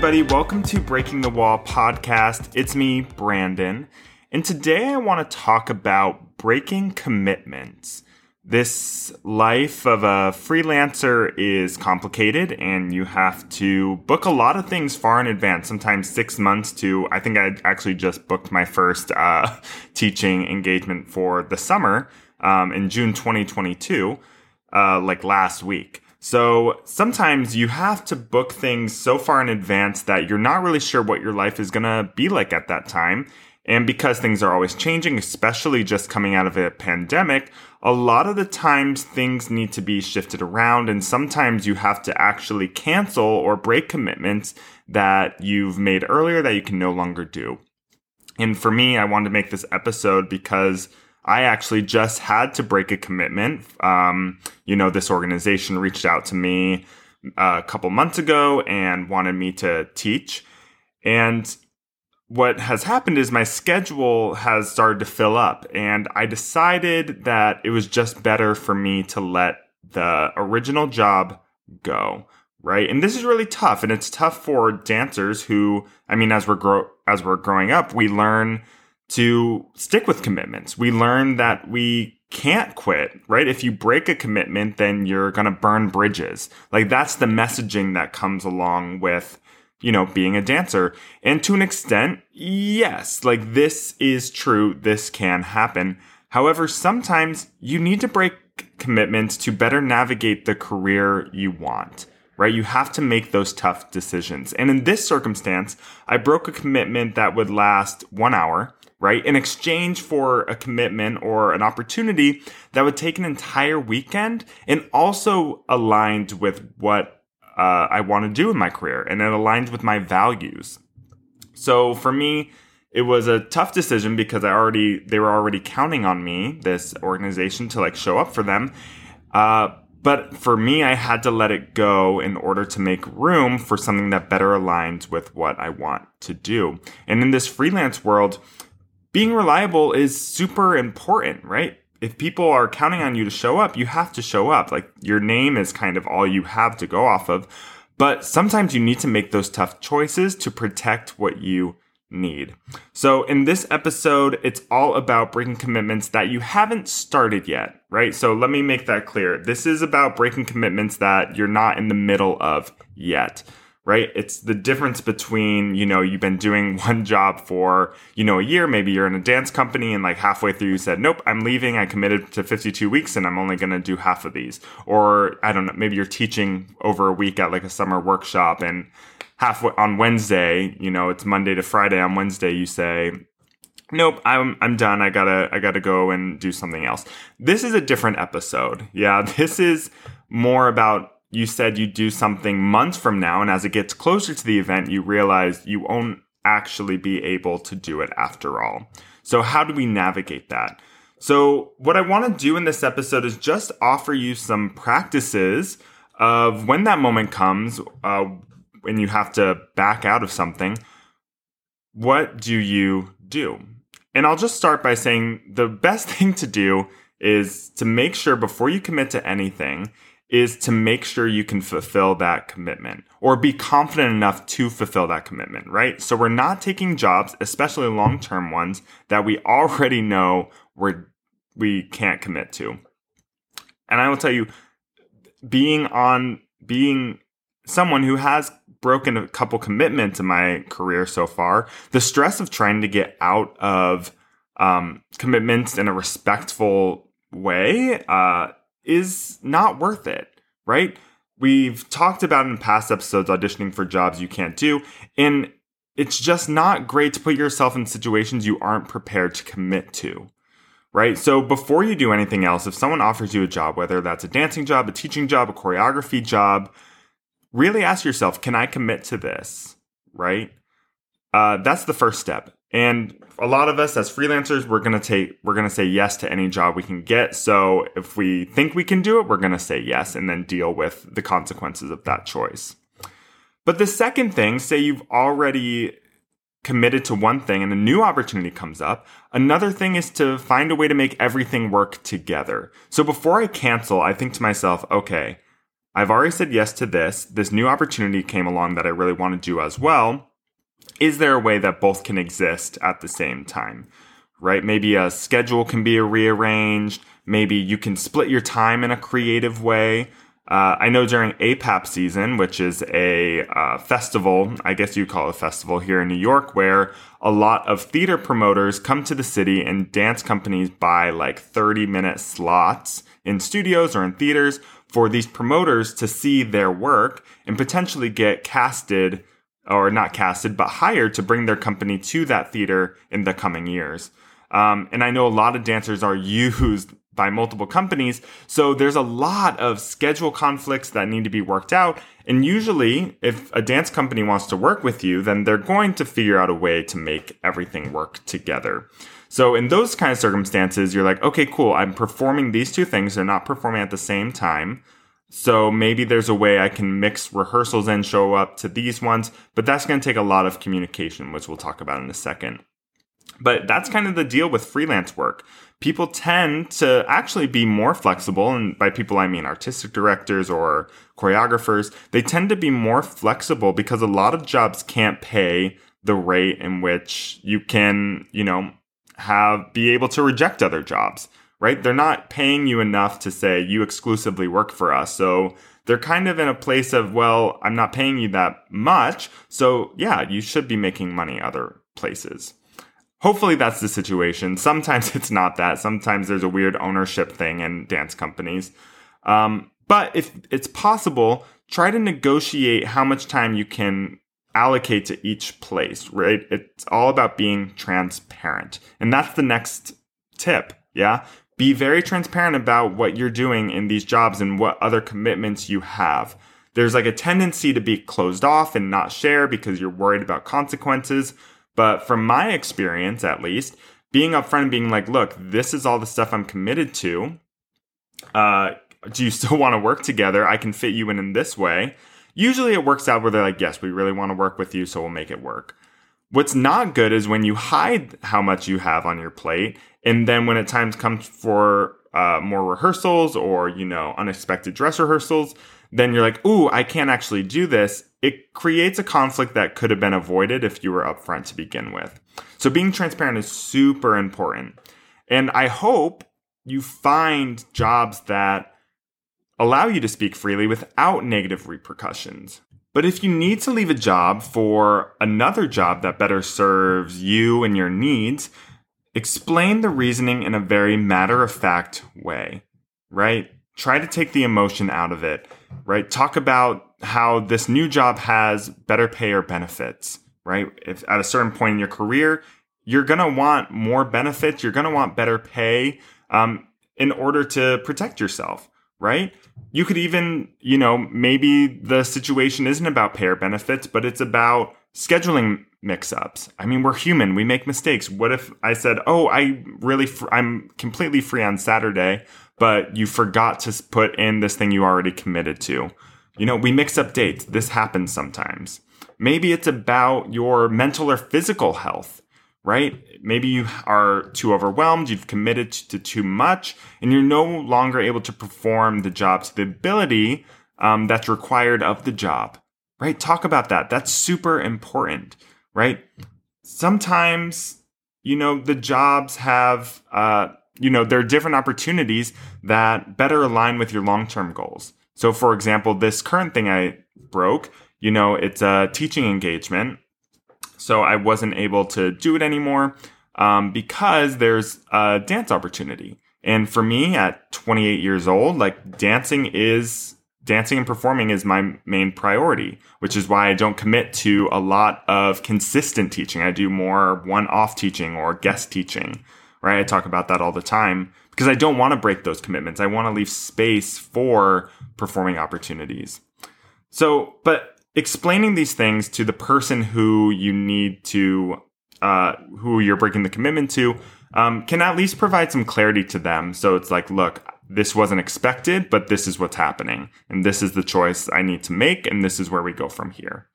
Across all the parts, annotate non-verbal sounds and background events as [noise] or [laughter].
Everybody, welcome to Breaking the Wall podcast. It's me, Brandon, and today I want to talk about breaking commitments. This life of a freelancer is complicated, and you have to book a lot of things far in advance, sometimes six months to. I think I actually just booked my first uh, [laughs] teaching engagement for the summer um, in June 2022, uh, like last week. So sometimes you have to book things so far in advance that you're not really sure what your life is going to be like at that time. And because things are always changing, especially just coming out of a pandemic, a lot of the times things need to be shifted around. And sometimes you have to actually cancel or break commitments that you've made earlier that you can no longer do. And for me, I wanted to make this episode because I actually just had to break a commitment. Um, you know, this organization reached out to me uh, a couple months ago and wanted me to teach. And what has happened is my schedule has started to fill up, and I decided that it was just better for me to let the original job go. Right. And this is really tough. And it's tough for dancers who, I mean, as we're grow as we're growing up, we learn to stick with commitments. We learn that we can't quit, right? If you break a commitment, then you're going to burn bridges. Like that's the messaging that comes along with, you know, being a dancer. And to an extent, yes, like this is true. This can happen. However, sometimes you need to break commitments to better navigate the career you want right? You have to make those tough decisions. And in this circumstance, I broke a commitment that would last one hour right? In exchange for a commitment or an opportunity that would take an entire weekend and also aligned with what uh, I want to do in my career and it aligned with my values. So for me, it was a tough decision because I already they were already counting on me, this organization, to like show up for them. Uh, but for me, I had to let it go in order to make room for something that better aligns with what I want to do. And in this freelance world, being reliable is super important, right? If people are counting on you to show up, you have to show up. Like your name is kind of all you have to go off of. But sometimes you need to make those tough choices to protect what you need. So in this episode, it's all about breaking commitments that you haven't started yet, right? So let me make that clear. This is about breaking commitments that you're not in the middle of yet right? It's the difference between, you know, you've been doing [laughs] one job for, you know, a year, maybe you're in a dance company and like halfway through you said, nope, I'm leaving. I committed to 52 weeks and I'm only going to do half of these. Or I don't know, maybe you're teaching over a week at like a summer workshop and halfway on Wednesday, you know, it's Monday to Friday. On Wednesday, you say, nope i'm i'm done i gotta i gotta go and do something else this is a different episode yeah [laughs] this is more about you said you'd do something months from now, and as it gets closer to the event, you realize you won't actually be able to do it after all. So, how do we navigate that? So, what I want to do in this episode is just offer you some practices of when that moment comes, uh, when you have to back out of something. What do you do? And I'll just start by saying the best [laughs] thing to do is to make sure before you commit to anything is to make sure you can fulfill that commitment or be confident enough to fulfill that commitment, right? So we're not taking jobs, especially long term ones, that we already know we're, we can't commit to. And I will tell you, being on, being someone who has broken a couple commitments in my career so far, the stress of trying to get out of um, commitments in a respectful way uh, is not worth it, right? We've talked about in past episodes auditioning for jobs you can't do, and it's just not great to put yourself in situations you aren't prepared to commit to, right? So before you do anything else, if someone offers you a job, whether that's a dancing job, a teaching job, a choreography job, really ask yourself, can I commit to this, right? Uh, that's the first step. And a lot of us as freelancers, we're to take, we're to say yes to any job we can get. So if we think we can do it, we're to say yes and then deal with the consequences of that choice. But the second thing, say you've already committed to one thing and a new opportunity comes up. Another thing is to find a way to make everything work together. So before I cancel, I think to myself, okay, I've already said yes to this. This new opportunity came along that I really want to do as well. Is there a way that both can exist at the same time? Right? Maybe a schedule can be rearranged. Maybe you can split your time in a creative way. Uh, I know during APAP season, which is a uh, festival, I guess you call it a festival here in New York, where a lot of theater promoters come to the city and dance companies buy like 30 minute slots in studios or in theaters for these promoters to see their work and potentially get casted or not casted, but hired to bring their company to that theater in the coming years. Um, and I know a lot of dancers are [laughs] used by multiple companies. So there's a lot of schedule conflicts that need to be worked out. And usually, if a dance company wants to work with you, then they're going to figure out a way to make everything work together. So in those kind of circumstances, you're like, okay, cool. I'm performing these two things. They're not performing at the same time. So maybe there's a way I can mix rehearsals and show up to these ones, but that's going to take a lot of communication, which we'll talk about in a second. But that's kind of the deal with freelance work. People tend to actually be more flexible, and by people I mean artistic directors or choreographers. They tend to be more flexible because a lot of jobs can't pay the rate in which you can, you know, have be able to reject other jobs, right? They're not paying you enough to say you exclusively work for us. So they're kind of in a place of, well, I'm not paying you that much. So yeah, you should be making money other places. Hopefully that's the situation. [laughs] Sometimes it's not that. Sometimes there's a weird ownership thing in dance companies. Um, but if it's possible, try to negotiate how much time you can allocate to each place, right? It's all about being transparent. And that's the next tip. Yeah. Be very transparent about what you're doing in these jobs and what other commitments you have. There's like a tendency to be closed off and not share because you're worried about consequences. But from my experience, at least, being upfront and being like, look, this is all the stuff I'm committed to. Uh, do you [laughs] still want to work together? I can fit you in in this way. Usually it works out where they're like, yes, we really want to work with you, so we'll make it work. What's not good is when you hide how much you have on your plate, and then when it times comes for uh, more rehearsals or you know unexpected dress rehearsals, then you're like, ooh, I can't actually do this. It creates a conflict that could have been avoided if you were upfront to begin with. So being transparent is super important. And I hope you find jobs that allow you to speak freely without negative repercussions. But if you need to leave a job for another job that better serves you and your needs, explain the reasoning in a very matter of fact way, right? Try to take the emotion out of it right? Talk about how this new job has better pay or benefits, right? If at a certain point in your career, you're going to want more benefits, you're going to want better pay um, in order to protect yourself, right? You could even, you know, maybe the situation isn't about pay or benefits, but it's about scheduling mix ups. I mean, we're human, we make mistakes. What if I said, "Oh, I really fr- I'm completely free on Saturday, but you forgot to put in this thing you already committed to. You know, we mix up dates. This happens sometimes. Maybe it's about your mental or physical health, right? Maybe you are too overwhelmed, you've committed to too much, and you're no longer able to perform the job to the ability um, that's required of the job, right? Talk about that. That's super important, right? Sometimes, you know, the jobs have, uh, you know, there are different opportunities that better align with your long term goals. So, for example, this current thing I broke, you know, it's a teaching engagement. So I wasn't able to do it anymore um, because there's a dance opportunity. And for me at 28 years old, like dancing is dancing and performing is my main priority, which is why I don't commit to a lot of consistent teaching. I do more one off teaching or guest teaching right? I talk about that all the time because I don't want to break those commitments. I want to leave space for performing opportunities. So, but explaining these things to the person who you need to, uh, who you're breaking the commitment to, um, can at least provide some clarity to them. So it's like, look, this wasn't expected, but this is what's happening. And this is the choice I need to make. And this is where we go from here.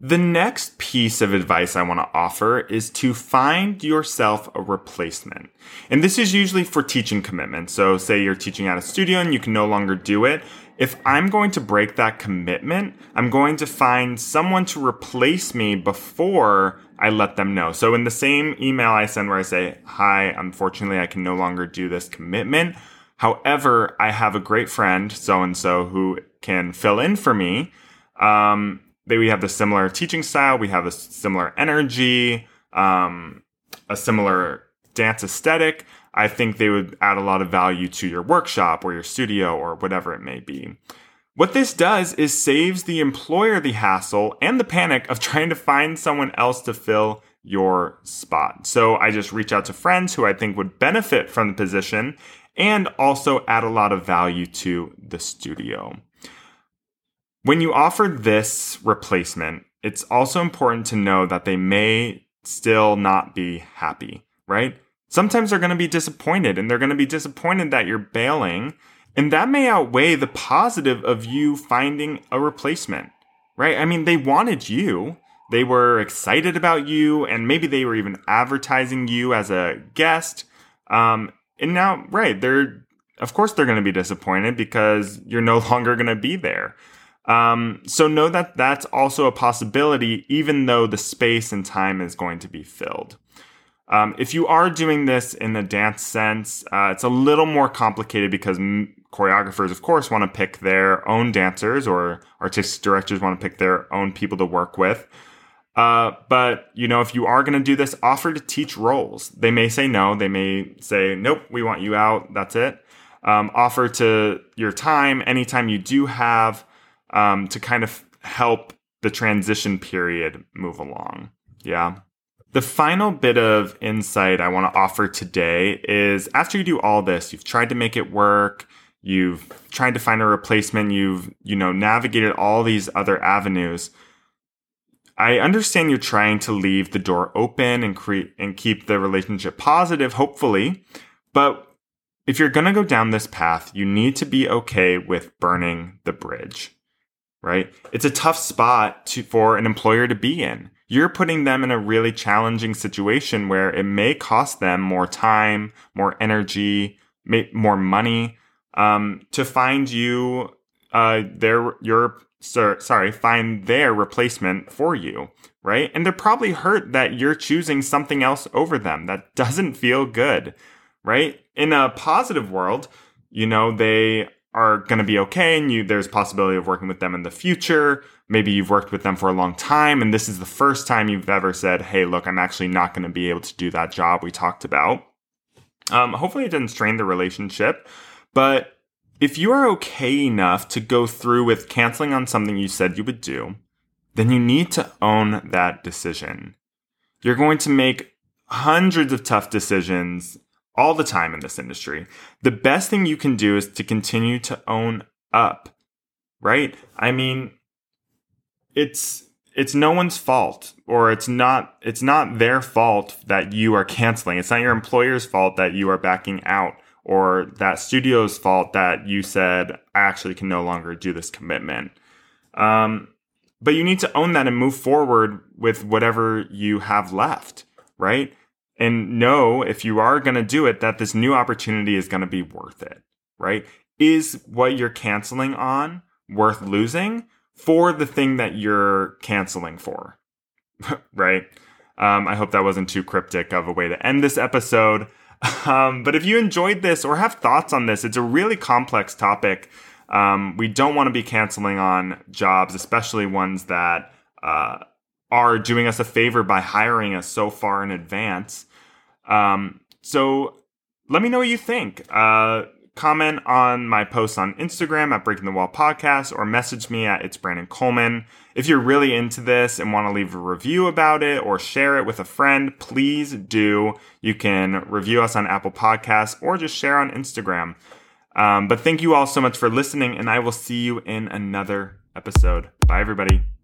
The next piece of advice I want to offer is to find yourself a replacement. And this is usually for teaching commitments. So say you're teaching at a studio and you can no longer do it. if I'm going to break that commitment, I'm going to find someone to replace me before I let them know. So in the same email I send where I say, hi, unfortunately, I can no longer do this commitment. However, I have a great friend, so and so, who can fill in for me. Um, they, we have the similar teaching style, we have a similar energy, um, a similar dance aesthetic. I think they would add a lot of value to your workshop or your studio or whatever it may be. What this does is saves the employer the hassle and the panic of [laughs] trying to find someone else to fill your spot. So I just reach out to friends who I think would benefit from the position and also add a lot of value to the studio. When you offer this replacement, it's also important to know that they may still not be happy, right? Sometimes they're going to be disappointed and they're going to be disappointed that you're bailing. And that may outweigh the positive of you finding a replacement, right? I mean, they wanted you. They were excited about you and maybe they were even advertising you as a guest. Um, and now, right, they're, of course, they're going to be disappointed because you're no [laughs] longer going to be there. Um, so know that that's also a possibility, even though the space and time is going to be filled. Um, if you are doing this in the dance sense, uh, it's a little more complicated because m- choreographers, of course, want to pick their own dancers or artistic directors want to pick their own people to work with. Uh, but you know, if you are going to do this, offer to teach roles. They may say no. They may say, "Nope, we want you out. That's it." Um, offer to your time anytime you do have um, to kind of help the transition period move along. Yeah. The final bit of insight I want to offer today is after you do all this, you've tried to make it work, you've tried to find a replacement, you've, you know, navigated all these other avenues. I understand you're trying to leave the door open and create and keep the relationship positive, hopefully. But if you're going to go down this path, you need to be okay with burning the bridge, right? It's a tough spot to, for an employer to be in you're putting them in a really challenging situation where it may cost them more time, more energy, more money um, to find you uh, their your sorry find their replacement for you, right? And they're probably hurt that you're choosing something else over them that [laughs] doesn't feel good, right? In a positive world, you know they are going to be okay and you there's possibility of working with them in the future maybe you've worked with them for a long time and this is the first time you've ever said hey look i'm actually not going to be able to do that job we talked about um, hopefully it didn't strain the relationship but if you are okay enough to go through with canceling on something you said you would do then you need to own that decision you're going to make hundreds of tough decisions all the time in this industry. The best thing you can do is to continue to own up, right? I mean, it's it's no one's fault or it's not it's not their fault that you are canceling. It's not your employer's fault that you are backing out or that studio's fault that you said I actually can no longer do this commitment. Um, but you need to own that and move forward with whatever you have left, right? and know if you are going to do it that this new opportunity is going to be worth it, right? Is what you're canceling on worth losing for the thing that you're canceling for, [laughs] right? Um, I hope that wasn't too cryptic of a way to end this episode. Um, but if you enjoyed this or have thoughts on this, it's a really complex topic. Um, we don't want to be canceling on jobs, especially ones that uh, are doing us a favor by hiring us so far in advance. Um, so let me know what you think. Uh, comment on my posts on Instagram at Breaking the Wall Podcast or message me at It's Brandon Coleman. If you're really into this and want to leave a review about it or share it with a friend, please do. You can review us on Apple Podcasts or just share on Instagram. Um, but thank you all so much for listening, and I will see you in another episode. Bye, everybody.